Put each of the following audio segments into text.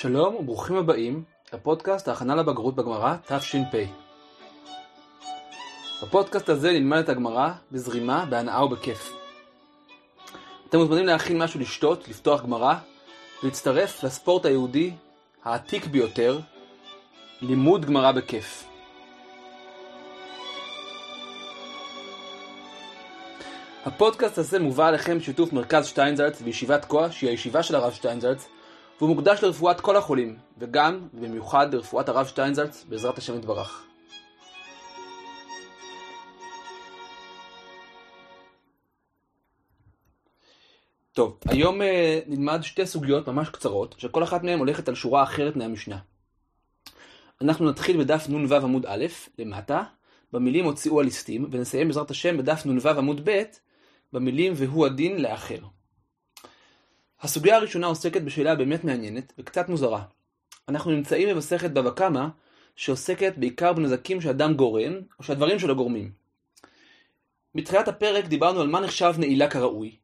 שלום וברוכים הבאים לפודקאסט ההכנה לבגרות בגמרא תש"פ. בפודקאסט הזה נלמד את הגמרא בזרימה, בהנאה ובכיף. אתם מוזמנים להכין משהו לשתות, לפתוח גמרא, ולהצטרף לספורט היהודי העתיק ביותר, לימוד גמרא בכיף. הפודקאסט הזה מובא עליכם בשיתוף מרכז שטיינזלץ וישיבת כוח, שהיא הישיבה של הרב שטיינזלץ, והוא מוקדש לרפואת כל החולים, וגם, במיוחד, לרפואת הרב שטיינזלץ, בעזרת השם יתברך. טוב, היום uh, נלמד שתי סוגיות ממש קצרות, שכל אחת מהן הולכת על שורה אחרת מהמשנה. אנחנו נתחיל בדף נ"ו עמוד א', למטה, במילים הוציאו הליסטים, ונסיים בעזרת השם בדף נ"ו עמוד ב', במילים והוא הדין לאחר. הסוגיה הראשונה עוסקת בשאלה באמת מעניינת וקצת מוזרה. אנחנו נמצאים במסכת בבא קמא שעוסקת בעיקר בנזקים שאדם גורם או שהדברים שלו גורמים. בתחילת הפרק דיברנו על מה נחשב נעילה כראוי.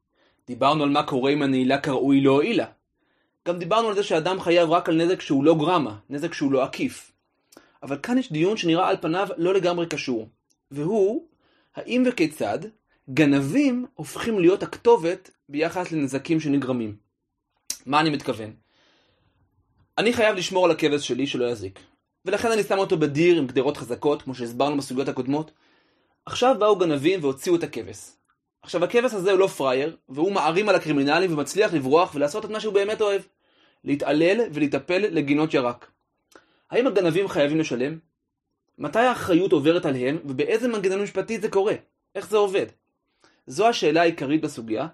דיברנו על מה קורה אם הנעילה כראוי לא הועילה. גם דיברנו על זה שאדם חייב רק על נזק שהוא לא גרמה, נזק שהוא לא עקיף. אבל כאן יש דיון שנראה על פניו לא לגמרי קשור, והוא האם וכיצד גנבים הופכים להיות הכתובת ביחס לנזקים שנגרמים. מה אני מתכוון? אני חייב לשמור על הכבש שלי שלא יזיק. ולכן אני שם אותו בדיר עם גדרות חזקות, כמו שהסברנו בסוגיות הקודמות. עכשיו באו גנבים והוציאו את הכבש. עכשיו הכבש הזה הוא לא פראייר, והוא מערים על הקרימינלים ומצליח לברוח ולעשות את מה שהוא באמת אוהב. להתעלל ולהתאפל לגינות ירק. האם הגנבים חייבים לשלם? מתי האחריות עוברת עליהם, ובאיזה מנגנון משפטי זה קורה? איך זה עובד? זו השאלה העיקרית בסוגיה,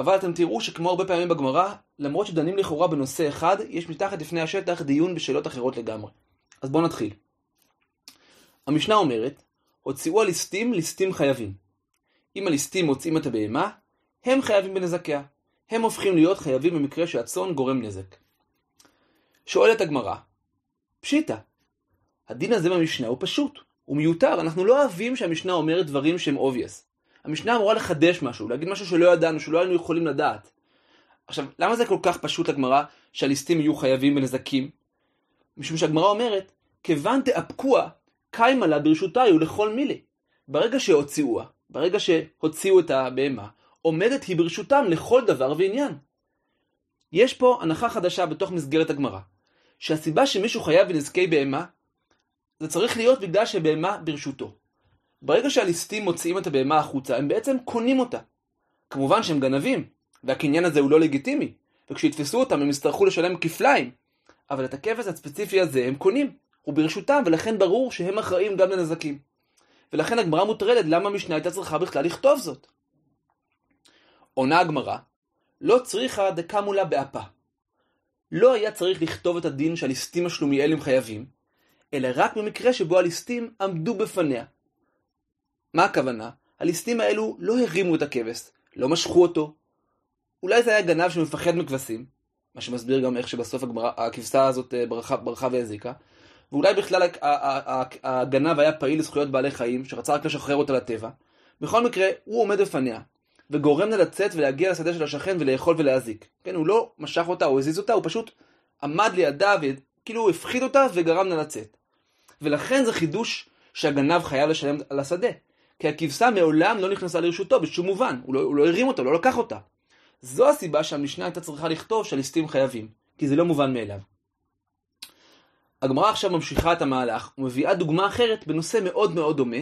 אבל אתם תראו שכמו הרבה פעמים בגמרא, למרות שדנים לכאורה בנושא אחד, יש מתחת לפני השטח דיון בשאלות אחרות לגמרי. אז בואו נתחיל. המשנה אומרת, הוציאו הליסטים ליסטים חייבים. אם הליסטים מוצאים את הבהמה, הם חייבים בנזקיה. הם הופכים להיות חייבים במקרה שהצאן גורם נזק. שואלת הגמרא, פשיטא, הדין הזה במשנה הוא פשוט, הוא מיותר, אנחנו לא אוהבים שהמשנה אומרת דברים שהם obvious. המשנה אמורה לחדש משהו, להגיד משהו שלא ידענו, שלא היינו יכולים לדעת. עכשיו, למה זה כל כך פשוט לגמרא שהליסטים יהיו חייבים בנזקים? משום שהגמרא אומרת, כיוון תאפקוה, קיימה לה ברשותה לכל מילי. ברגע שהוציאוה, ברגע שהוציאו את הבהמה, עומדת היא ברשותם לכל דבר ועניין. יש פה הנחה חדשה בתוך מסגרת הגמרא, שהסיבה שמישהו חייב בנזקי בהמה, זה צריך להיות בגלל שבהמה ברשותו. ברגע שהליסטים מוציאים את הבהמה החוצה, הם בעצם קונים אותה. כמובן שהם גנבים, והקניין הזה הוא לא לגיטימי, וכשיתפסו אותם הם יצטרכו לשלם כפליים, אבל את הכבש הספציפי הזה הם קונים, הוא ברשותם, ולכן ברור שהם אחראים גם לנזקים. ולכן הגמרא מוטרדת למה המשנה הייתה צריכה בכלל לכתוב זאת. עונה הגמרא, לא צריכה דקמולה באפה. לא היה צריך לכתוב את הדין שהליסטים השלומיאלים חייבים, אלא רק במקרה שבו הליסטים עמדו בפניה. מה הכוונה? הליסטים האלו לא הרימו את הכבש, לא משכו אותו. אולי זה היה גנב שמפחד מכבשים, מה שמסביר גם איך שבסוף הכבשה הזאת אה, ברחה, ברחה והזיקה, ואולי בכלל הגנב היה פעיל לזכויות בעלי חיים, שרצה רק לשחרר אותה לטבע. בכל מקרה, הוא עומד בפניה, וגורם לה לצאת ולהגיע לשדה של השכן ולאכול ולהזיק. כן, הוא לא משך אותה או הזיז אותה, הוא פשוט עמד לידה וכאילו הפחיד אותה וגרם לה לצאת. ולכן זה חידוש שהגנב חייב לשלם על השדה. כי הכבשה מעולם לא נכנסה לרשותו בשום מובן, הוא לא, הוא לא הרים אותה, לא לקח אותה. זו הסיבה שהמשנה הייתה צריכה לכתוב שהליסטים חייבים, כי זה לא מובן מאליו. הגמרא עכשיו ממשיכה את המהלך ומביאה דוגמה אחרת בנושא מאוד מאוד דומה,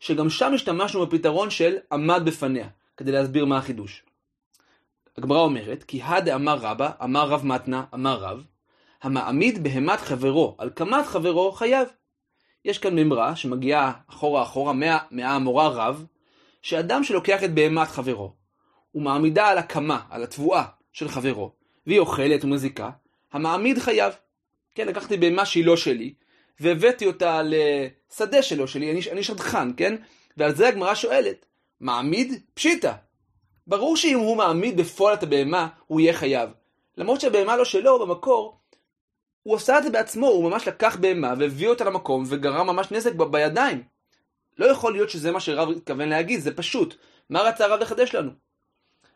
שגם שם השתמשנו בפתרון של עמד בפניה, כדי להסביר מה החידוש. הגמרא אומרת, כי הדאמר רבא, אמר רב מתנה, אמר רב, המעמיד בהמת חברו על קמת חברו חייב. יש כאן ממרה שמגיעה אחורה אחורה מהאמורה רב, שאדם שלוקח את בהמת חברו, ומעמידה על הקמה, על התבואה של חברו, והיא אוכלת ומזיקה, המעמיד חייב. כן, לקחתי בהמה שהיא לא שלי, והבאתי אותה לשדה שלו שלי, אני, אני שדכן, כן? ועל זה הגמרא שואלת, מעמיד פשיטא. ברור שאם הוא מעמיד בפועל את הבהמה, הוא יהיה חייב. למרות שהבהמה לא שלו, במקור, הוא עשה את זה בעצמו, הוא ממש לקח בהמה והביא אותה למקום וגרם ממש נזק בידיים. לא יכול להיות שזה מה שרב התכוון להגיד, זה פשוט. מה רצה הרב לחדש לנו?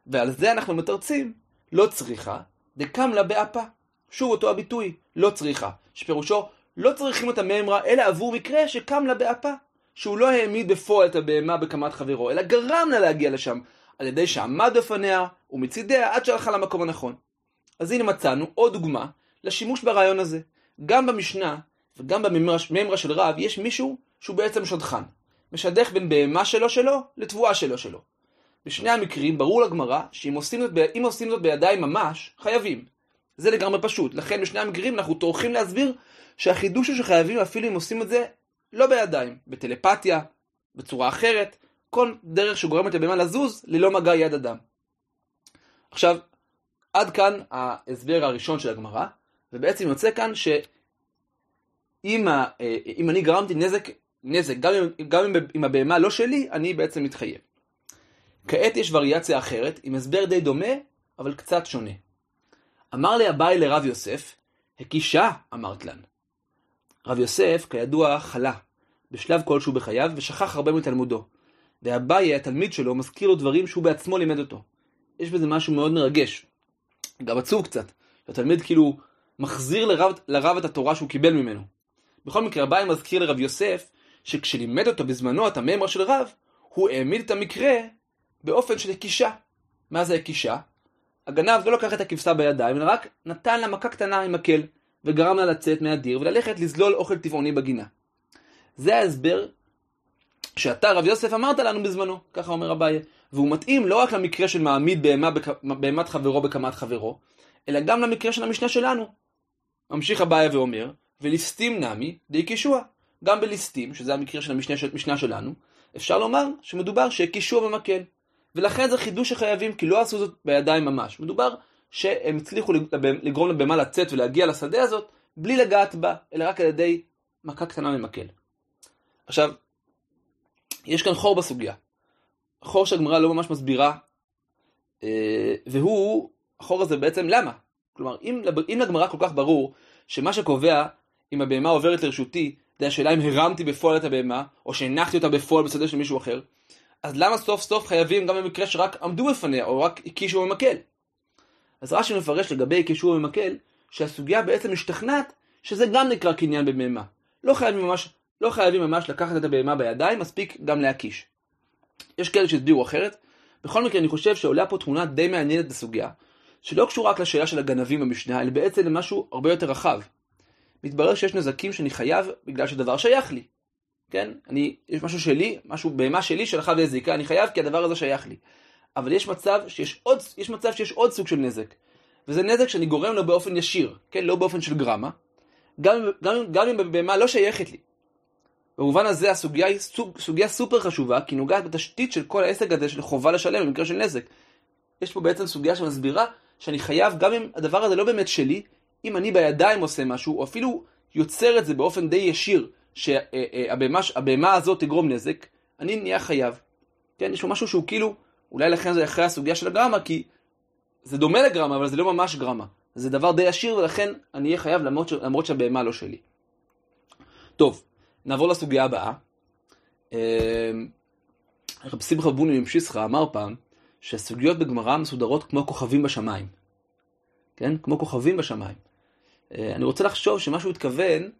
ועל זה אנחנו מתרצים, לא צריכה, דקמלה באפה. שוב אותו הביטוי, לא צריכה, שפירושו לא צריכים את המימרה אלא עבור מקרה שקם לה באפה, שהוא לא העמיד בפועל את הבהמה בקמת חברו, אלא גרם לה להגיע לשם, על ידי שעמד בפניה ומצידיה עד שהלכה למקום הנכון. אז הנה מצאנו עוד דוגמה לשימוש ברעיון הזה. גם במשנה וגם במימרה של רב יש מישהו שהוא בעצם שדכן. משדך בין בהמה שלו שלו לתבואה שלו שלו. בשני המקרים ברור לגמרא שאם עושים, זאת, עושים זאת בידיים ממש, חייבים. זה לגמרי פשוט. לכן בשני המקרים אנחנו טורחים להסביר שהחידוש הוא שחייבים אפילו אם עושים את זה לא בידיים, בטלפתיה, בצורה אחרת, כל דרך שגורמת לבהמה לזוז ללא מגע יד אדם. עכשיו, עד כאן ההסבר הראשון של הגמרא, ובעצם יוצא כאן שאם ה, אם אני גרמתי נזק, נזק גם, גם אם, אם הבהמה לא שלי, אני בעצם מתחייב. כעת יש וריאציה אחרת, עם הסבר די דומה, אבל קצת שונה. אמר לי אביי לרב יוסף, הקישה אמרת לן. רב יוסף, כידוע, חלה, בשלב כלשהו בחייו, ושכח הרבה מתלמודו. ואביי, התלמיד שלו, מזכיר לו דברים שהוא בעצמו לימד אותו. יש בזה משהו מאוד מרגש. גם עצוב קצת. התלמיד כאילו מחזיר לרב, לרב את התורה שהוא קיבל ממנו. בכל מקרה, אביי מזכיר לרב יוסף, שכשלימד אותו בזמנו את הממר של רב, הוא העמיד את המקרה באופן של הקישה. מה זה הקישה? הגנב לא לקח את הכבשה בידיים, אלא רק נתן לה מכה קטנה עם מקל, וגרם לה לצאת מהדיר וללכת לזלול אוכל טבעוני בגינה. זה ההסבר שאתה, רב יוסף, אמרת לנו בזמנו, ככה אומר אביי, והוא מתאים לא רק למקרה של מעמיד בהמה. בהמת חברו בקמת חברו, אלא גם למקרה של המשנה שלנו. ממשיך אביי ואומר, וליסטים נמי די קישוע. גם בליסטים, שזה המקרה של המשנה, המשנה שלנו, אפשר לומר שמדובר שקישוע במקל. ולכן זה חידוש שחייבים, כי לא עשו זאת בידיים ממש. מדובר שהם הצליחו לגרום לבהמה לצאת ולהגיע לשדה הזאת, בלי לגעת בה, אלא רק על ידי מכה קטנה ממקל. עכשיו, יש כאן חור בסוגיה. חור שהגמרא לא ממש מסבירה, אה, והוא, החור הזה בעצם למה? כלומר, אם, אם לגמרא כל כך ברור שמה שקובע אם הבהמה עוברת לרשותי, זה השאלה אם הרמתי בפועל את הבהמה, או שהנחתי אותה בפועל בשדה של מישהו אחר, אז למה סוף סוף חייבים גם במקרה שרק עמדו בפניה, או רק הקישו במקל? אז רש"י מפרש לגבי הקישו במקל, שהסוגיה בעצם משתכנעת שזה גם נקרא קניין בבהמה. לא לא חייבים ממש לקחת את הבהמה בידיים, מספיק גם להקיש. יש כאלה שהסבירו אחרת. בכל מקרה, אני חושב שעולה פה תמונה די מעניינת בסוגיה, שלא קשורה רק לשאלה של הגנבים במשנה, אלא בעצם למשהו הרבה יותר רחב. מתברר שיש נזקים שאני חייב בגלל שדבר שייך לי. כן? אני, יש משהו שלי, משהו בהמה שלי שהלכה והזיקה, אני חייב כי הדבר הזה שייך לי. אבל יש מצב שיש עוד, יש מצב שיש עוד סוג של נזק. וזה נזק שאני גורם לו באופן ישיר, כן? לא באופן של גרמה. גם, גם, גם אם הבהמה לא שייכת לי. במובן הזה הסוגיה היא סוג, סוגיה סופר חשובה, כי נוגעת בתשתית של כל העסק הזה של חובה לשלם במקרה של נזק. יש פה בעצם סוגיה שמסבירה שאני חייב, גם אם הדבר הזה לא באמת שלי, אם אני בידיים עושה משהו, או אפילו יוצר את זה באופן די ישיר, שהבהמה הזאת תגרום נזק, אני נהיה חייב. כן, יש פה משהו שהוא כאילו, אולי לכן זה אחרי הסוגיה של הגרמה, כי זה דומה לגרמה, אבל זה לא ממש גרמה. זה דבר די עשיר, ולכן אני אהיה חייב למרות, למרות שהבהמה לא שלי. טוב, נעבור לסוגיה הבאה. אמ, רב שמחה בוני ממשיסחה אמר פעם שהסוגיות בגמרא מסודרות כמו כוכבים בשמיים. כן? כמו כוכבים בשמיים. אה, אני רוצה לחשוב שמה שהוא התכוון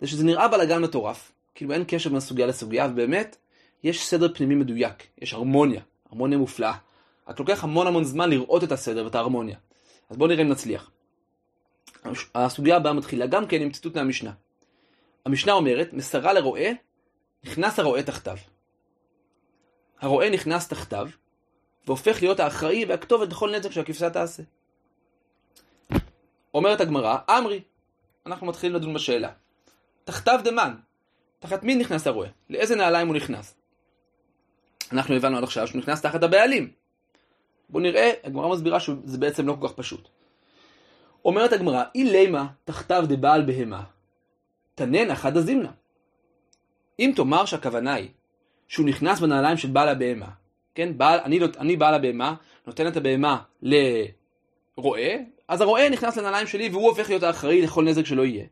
זה שזה נראה בלאגן מטורף. כאילו אין קשר בין סוגיה לסוגיה, ובאמת יש סדר פנימי מדויק, יש הרמוניה, הרמוניה מופלאה. רק לוקח המון המון זמן לראות את הסדר ואת ההרמוניה. אז בואו נראה אם נצליח. הסוגיה הבאה מתחילה גם כן עם ציטוט מהמשנה. המשנה אומרת, מסרה לרועה, נכנס הרועה תחתיו. הרועה נכנס תחתיו, והופך להיות האחראי והכתובת לכל נזק שהכבשה תעשה. אומרת הגמרא, אמרי, אנחנו מתחילים לדון בשאלה. תחתיו דמן, תחת מי נכנס הרועה? לאיזה נעליים הוא נכנס? אנחנו הבנו עד עכשיו שהוא נכנס תחת הבעלים. בואו נראה, הגמרא מסבירה שזה בעצם לא כל כך פשוט. אומרת הגמרא, אי לימה תחתיו דבעל בהמה, תנן אחד הזימנה. אם תאמר שהכוונה היא שהוא נכנס בנעליים של בעל הבהמה, כן, בעל, אני, אני בעל הבהמה, נותן את הבהמה לרועה, אז הרועה נכנס לנעליים שלי והוא הופך להיות האחראי לכל נזק שלא יהיה.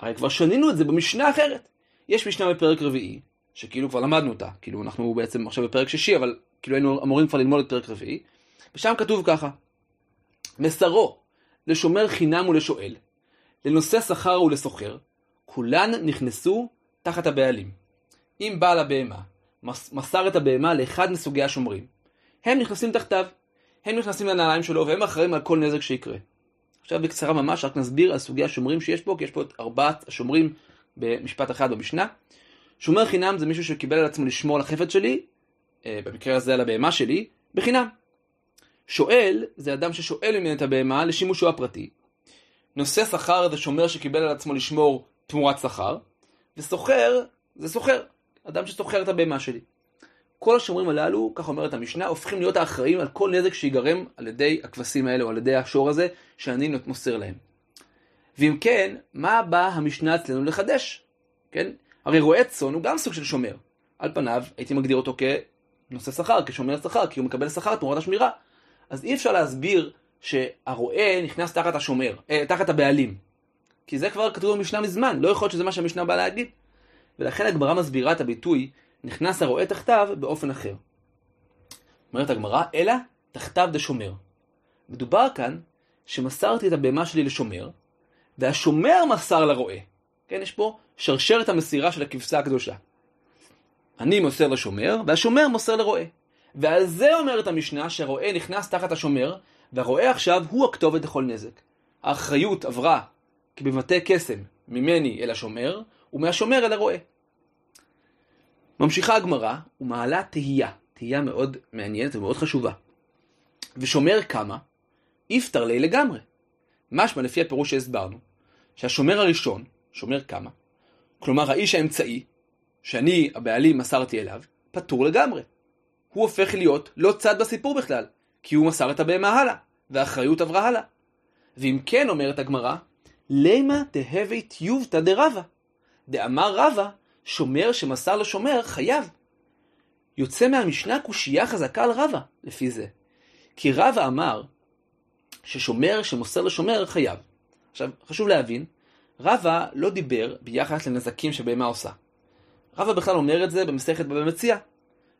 הרי כבר שנינו את זה במשנה אחרת. יש משנה בפרק רביעי, שכאילו כבר למדנו אותה, כאילו אנחנו בעצם עכשיו בפרק שישי, אבל כאילו היינו אמורים כבר ללמוד את פרק רביעי, ושם כתוב ככה: מסרו לשומר חינם ולשואל, לנושא שכר ולסוחר, כולן נכנסו תחת הבעלים. אם בעל הבהמה מסר את הבהמה לאחד מסוגי השומרים, הם נכנסים תחתיו, הם נכנסים לנעליים שלו והם אחראים על כל נזק שיקרה. עכשיו בקצרה ממש רק נסביר על סוגי השומרים שיש פה, כי יש פה את ארבעת השומרים במשפט אחד במשנה. שומר חינם זה מישהו שקיבל על עצמו לשמור על החפץ שלי, אה, במקרה הזה על הבהמה שלי, בחינם. שואל זה אדם ששואל ממני את הבהמה לשימושו הפרטי. נושא שכר זה שומר שקיבל על עצמו לשמור תמורת שכר, וסוחר זה סוחר, אדם שסוחר את הבהמה שלי. כל השומרים הללו, כך אומרת המשנה, הופכים להיות האחראים על כל נזק שיגרם על ידי הכבשים האלה או על ידי השור הזה שאני מוסר להם. ואם כן, מה באה המשנה אצלנו לחדש? כן? הרי רועה צאן הוא גם סוג של שומר. על פניו הייתי מגדיר אותו כנושא שכר, כשומר שכר, כי הוא מקבל שכר תמורת השמירה. אז אי אפשר להסביר שהרועה נכנס תחת השומר, אה, תחת הבעלים. כי זה כבר כתוב במשנה מזמן, לא יכול להיות שזה מה שהמשנה באה להגיד. ולכן הגמרא מסבירה את הביטוי נכנס הרועה תחתיו באופן אחר. אומרת הגמרא, אלא תחתיו דשומר. מדובר כאן שמסרתי את הבהמה שלי לשומר, והשומר מסר לרועה. כן, יש פה שרשרת המסירה של הכבשה הקדושה. אני מוסר לשומר, והשומר מוסר לרועה. ועל זה אומרת המשנה שהרועה נכנס תחת השומר, והרועה עכשיו הוא הכתובת לכל נזק. האחריות עברה כבבתי קסם ממני אל השומר, ומהשומר אל הרועה. ממשיכה הגמרא ומעלה תהייה, תהייה מאוד מעניינת ומאוד חשובה. ושומר כמה, יפתר לי לגמרי. משמע לפי הפירוש שהסברנו, שהשומר הראשון, שומר כמה, כלומר האיש האמצעי, שאני הבעלים מסרתי אליו, פטור לגמרי. הוא הופך להיות לא צד בסיפור בכלל, כי הוא מסר את הבהמה הלאה, והאחריות עברה הלאה. ואם כן, אומרת הגמרא, למה תהווה טיובתא דרבה? דאמר רבה, שומר שמסר לשומר חייב. יוצא מהמשנה קושייה חזקה על רבה, לפי זה. כי רבה אמר ששומר שמוסר לשומר חייב. עכשיו, חשוב להבין, רבה לא דיבר ביחס לנזקים שבהמה עושה. רבה בכלל אומר את זה במסכת בבא מציע,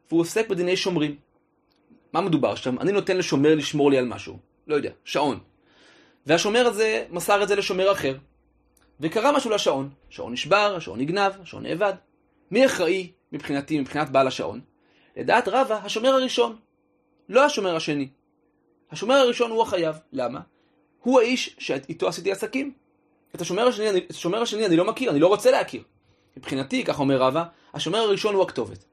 והוא עוסק בדיני שומרים. מה מדובר שם? אני נותן לשומר לשמור לי על משהו, לא יודע, שעון. והשומר הזה מסר את זה לשומר אחר. וקרה משהו לשעון. השעון נשבר, השעון נגנב, השעון נאבד. מי אחראי מבחינתי, מבחינת בעל השעון? לדעת רבה, השומר הראשון, לא השומר השני. השומר הראשון הוא החייב. למה? הוא האיש שאיתו עשיתי עסקים. את השומר השני, אני, את השומר השני אני לא מכיר, אני לא רוצה להכיר. מבחינתי, כך אומר רבה, השומר הראשון הוא הכתובת.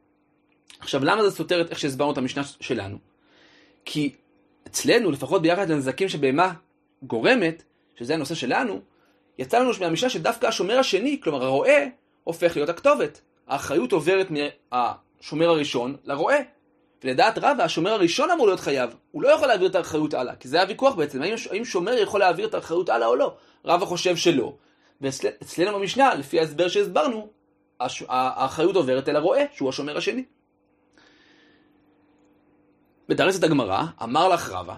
עכשיו, למה זה סותר את איך שהסברנו את המשנה שלנו? כי אצלנו, לפחות ביחד לנזקים שבהמה גורמת, שזה הנושא שלנו, יצא לנו מהמשנה שדווקא השומר השני, כלומר הרועה, הופך להיות הכתובת. האחריות עוברת מהשומר הראשון לרועה. ולדעת רבה, השומר הראשון אמור להיות חייב. הוא לא יכול להעביר את האחריות הלאה, כי זה הוויכוח בעצם, האם, האם שומר יכול להעביר את האחריות הלאה או לא. רבה חושב שלא. ואצלנו במשנה, לפי ההסבר שהסברנו, האחריות עוברת אל הרועה, שהוא השומר השני. בתרצת הגמרא, אמר לך רבה,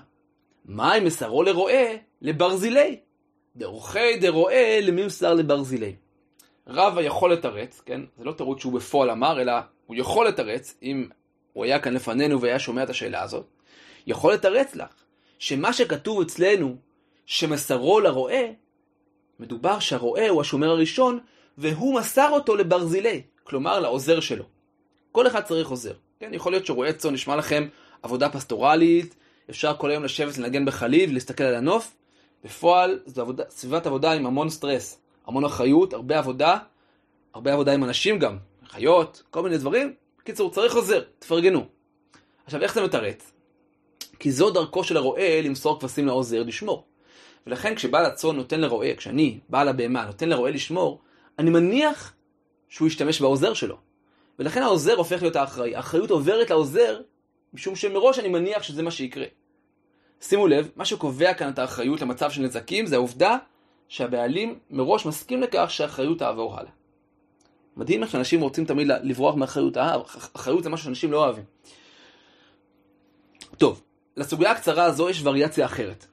מה אם מסרו לרועה לברזילי? דרוכי דרועה לממסר לברזילי. רבא יכול לתרץ, כן? זה לא תירוץ שהוא בפועל אמר, אלא הוא יכול לתרץ, אם הוא היה כאן לפנינו והיה שומע את השאלה הזאת, יכול לתרץ לך שמה שכתוב אצלנו, שמסרו לרועה, מדובר שהרועה הוא השומר הראשון, והוא מסר אותו לברזילי, כלומר לעוזר שלו. כל אחד צריך עוזר. כן, יכול להיות שרועה צאן נשמע לכם עבודה פסטורלית, אפשר כל היום לשבת לנגן בחליל ולהסתכל על הנוף. בפועל זו עבודה, סביבת עבודה עם המון סטרס, המון אחריות, הרבה עבודה, הרבה עבודה עם אנשים גם, חיות, כל מיני דברים. בקיצור, צריך עוזר, תפרגנו. עכשיו, איך זה מתרץ? כי זו דרכו של הרועה למסור כבשים לעוזר לשמור. ולכן כשבעל הצאן נותן לרועה, כשאני, בעל הבהמה, נותן לרועה לשמור, אני מניח שהוא ישתמש בעוזר שלו. ולכן העוזר הופך להיות האחראי. האחריות עוברת לעוזר, משום שמראש אני מניח שזה מה שיקרה. שימו לב, מה שקובע כאן את האחריות למצב של נזקים זה העובדה שהבעלים מראש מסכים לכך שהאחריות תעבור הלאה. מדהים איך שאנשים רוצים תמיד לברוח מאחריות. אחריות זה משהו שאנשים לא אוהבים. טוב, לסוגיה הקצרה הזו יש וריאציה אחרת.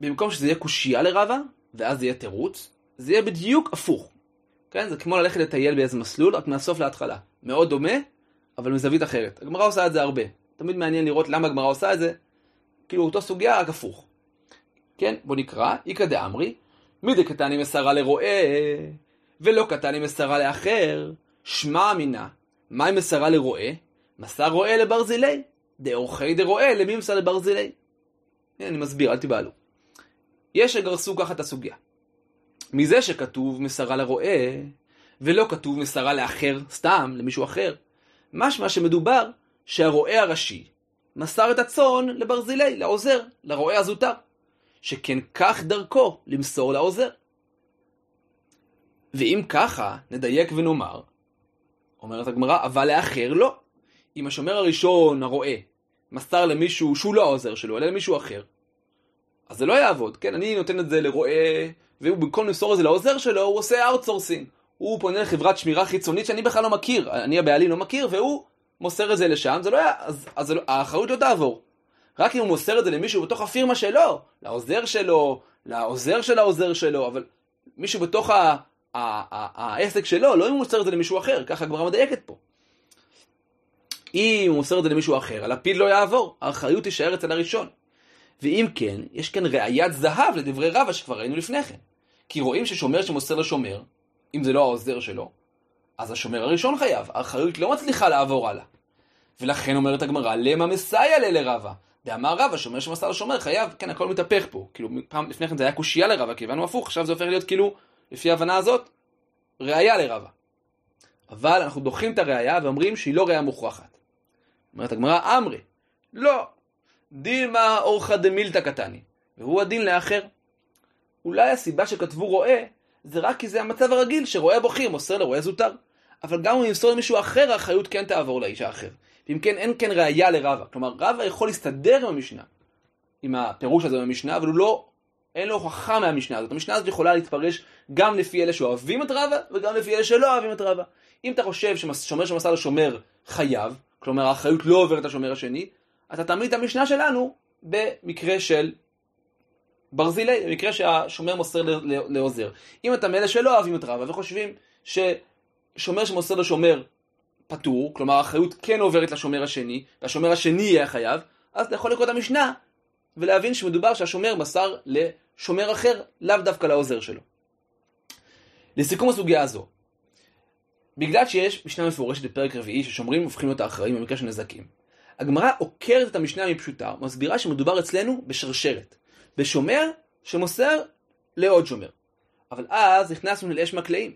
במקום שזה יהיה קושייה לרבה, ואז זה יהיה תירוץ, זה יהיה בדיוק הפוך. כן? זה כמו ללכת לטייל באיזה מסלול, רק מהסוף להתחלה. מאוד דומה, אבל מזווית אחרת. הגמרא עושה את זה הרבה. תמיד מעניין לראות למה הגמרא עושה את זה, כאילו אותו סוגיה, רק הפוך. כן, בוא נקרא, איכא דאמרי, מי דקתני מסרה לרועה, ולא קטני מסרה לאחר, שמע אמינא, מהי מסרה לרועה? מסר רועה לברזילי, דאורחי דרועה למי מסר לברזילי. אני מסביר, אל תיבהלו. יש שגרסו ככה את הסוגיה. מזה שכתוב מסרה לרועה, ולא כתוב מסרה לאחר, סתם, למישהו אחר, משמע שמדובר שהרועה הראשי מסר את הצאן לברזילי, לעוזר, לרועה הזוטר, שכן כך דרכו למסור לעוזר. ואם ככה, נדייק ונאמר, אומרת הגמרא, אבל לאחר לא. אם השומר הראשון, הרועה, מסר למישהו שהוא לא העוזר שלו, אלא למישהו אחר, אז זה לא יעבוד, כן? אני נותן את זה לרועה, והוא במקום למסור את זה לעוזר שלו, הוא עושה outsourcing. הוא פונה לחברת שמירה חיצונית שאני בכלל לא מכיר, אני הבעלים לא מכיר, והוא מוסר את זה לשם, זה לא היה, אז, אז לא, האחריות לא תעבור. רק אם הוא מוסר את זה למישהו בתוך הפירמה שלו, לעוזר שלו, לעוזר של העוזר שלו, אבל מישהו בתוך ה, ה, ה, ה, העסק שלו, לא אם הוא מוסר את זה למישהו אחר, ככה הגמרא מדייקת פה. אם הוא מוסר את זה למישהו אחר, הלפיד לא יעבור, האחריות תישאר אצל הראשון. ואם כן, יש כאן ראיית זהב לדברי רבא שכבר ראינו לפני כן. כי רואים ששומר שמוסר לשומר, אם זה לא העוזר שלו, אז השומר הראשון חייב, האחריות לא מצליחה לעבור הלאה. ולכן אומרת הגמרא, למה מסייע לרבא? דאמר רבא, שומר שמסר לשומר חייב, כן, הכל מתהפך פה. כאילו, פעם לפני כן זה היה קושייה לרבא, כי הבנו הפוך, עכשיו זה הופך להיות כאילו, לפי ההבנה הזאת, ראייה לרבא. אבל אנחנו דוחים את הראייה ואומרים שהיא לא ראייה מוכרחת. אומרת הגמרא, אמרי, לא, דילמה אורחא דמילתא קטני, והוא הדין לאחר. אולי הסיבה שכתבו רועה, זה רק כי זה המצב הרגיל שרועה בוחר מוסר לרועה זוטר. אבל גם אם ימסור למישהו אחר, האחריות כן תעבור לאיש האחר. ואם כן, אין כן ראייה לרבה. כלומר, רבה יכול להסתדר עם המשנה, עם הפירוש הזה במשנה, אבל הוא לא, אין לו הוכחה מהמשנה הזאת. המשנה הזאת יכולה להתפרש גם לפי אלה שאוהבים את רבה, וגם לפי אלה שלא אוהבים את רבה. אם אתה חושב ששומר שמסר לשומר חייב, כלומר האחריות לא עוברת לשומר השני, אתה תעמיד את המשנה שלנו במקרה של ברזילי, במקרה שהשומר מוסר לעוזר. אם אתה מאלה שלא אוהבים את רבה וחושבים ששומר שמוסר לשומר פטור, כלומר האחריות כן עוברת לשומר השני, והשומר השני יהיה חייב, אז אתה יכול לקרוא את המשנה ולהבין שמדובר שהשומר מסר לשומר אחר, לאו דווקא לעוזר שלו. לסיכום הסוגיה הזו, בגלל שיש משנה מפורשת בפרק רביעי ששומרים הופכים להיות האחראים במקרה של נזקים, הגמרא עוקרת את המשנה מפשוטה ומסבירה שמדובר אצלנו בשרשרת, בשומר שמוסר לעוד שומר. אבל אז נכנסנו לאש מקלעים,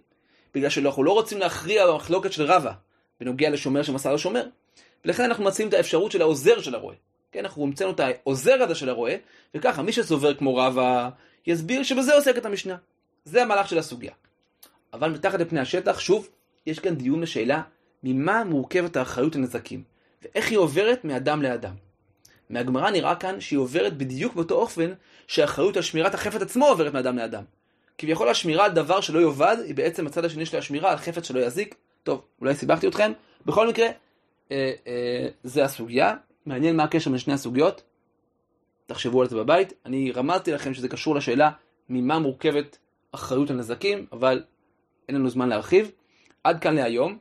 בגלל שאנחנו לא רוצים להכריע במחלוקת של רבא, בנוגע לשומר שמסר לשומר. ולכן אנחנו מציעים את האפשרות של העוזר של הרועה. כן, אנחנו המצאנו את העוזר הזה של הרועה, וככה מי שסובר כמו רבא יסביר שבזה עוסקת המשנה. זה המהלך של הסוגיה. אבל מתחת לפני השטח, שוב, יש כאן דיון לשאלה ממה מורכבת האחריות לנזקים, ואיך היא עוברת מאדם לאדם. מהגמרא נראה כאן שהיא עוברת בדיוק באותו אופן שהאחריות על שמירת החפץ עצמו עוברת מאדם לאדם. כביכול השמירה על דבר שלא יאבד היא בעצם הצד השני של השמירה על חפץ שלא יזיק. טוב, אולי סיבכתי אתכם. בכל מקרה, אה, אה, זה הסוגיה. מעניין מה הקשר בין שני הסוגיות. תחשבו על זה בבית. אני רמזתי לכם שזה קשור לשאלה ממה מורכבת אחריות הנזקים, אבל אין לנו זמן להרחיב. עד כאן להיום.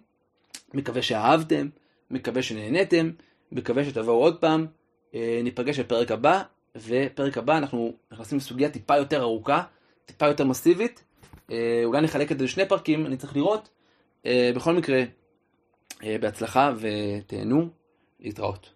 מקווה שאהבתם, מקווה שנהניתם, מקווה שתבואו עוד פעם. אה, ניפגש בפרק הבא, ופרק הבא אנחנו נכנסים לסוגיה טיפה יותר ארוכה, טיפה יותר מסיבית. אה, אולי נחלק את זה לשני פרקים, אני צריך לראות. אה, בכל מקרה, בהצלחה ותהנו, להתראות.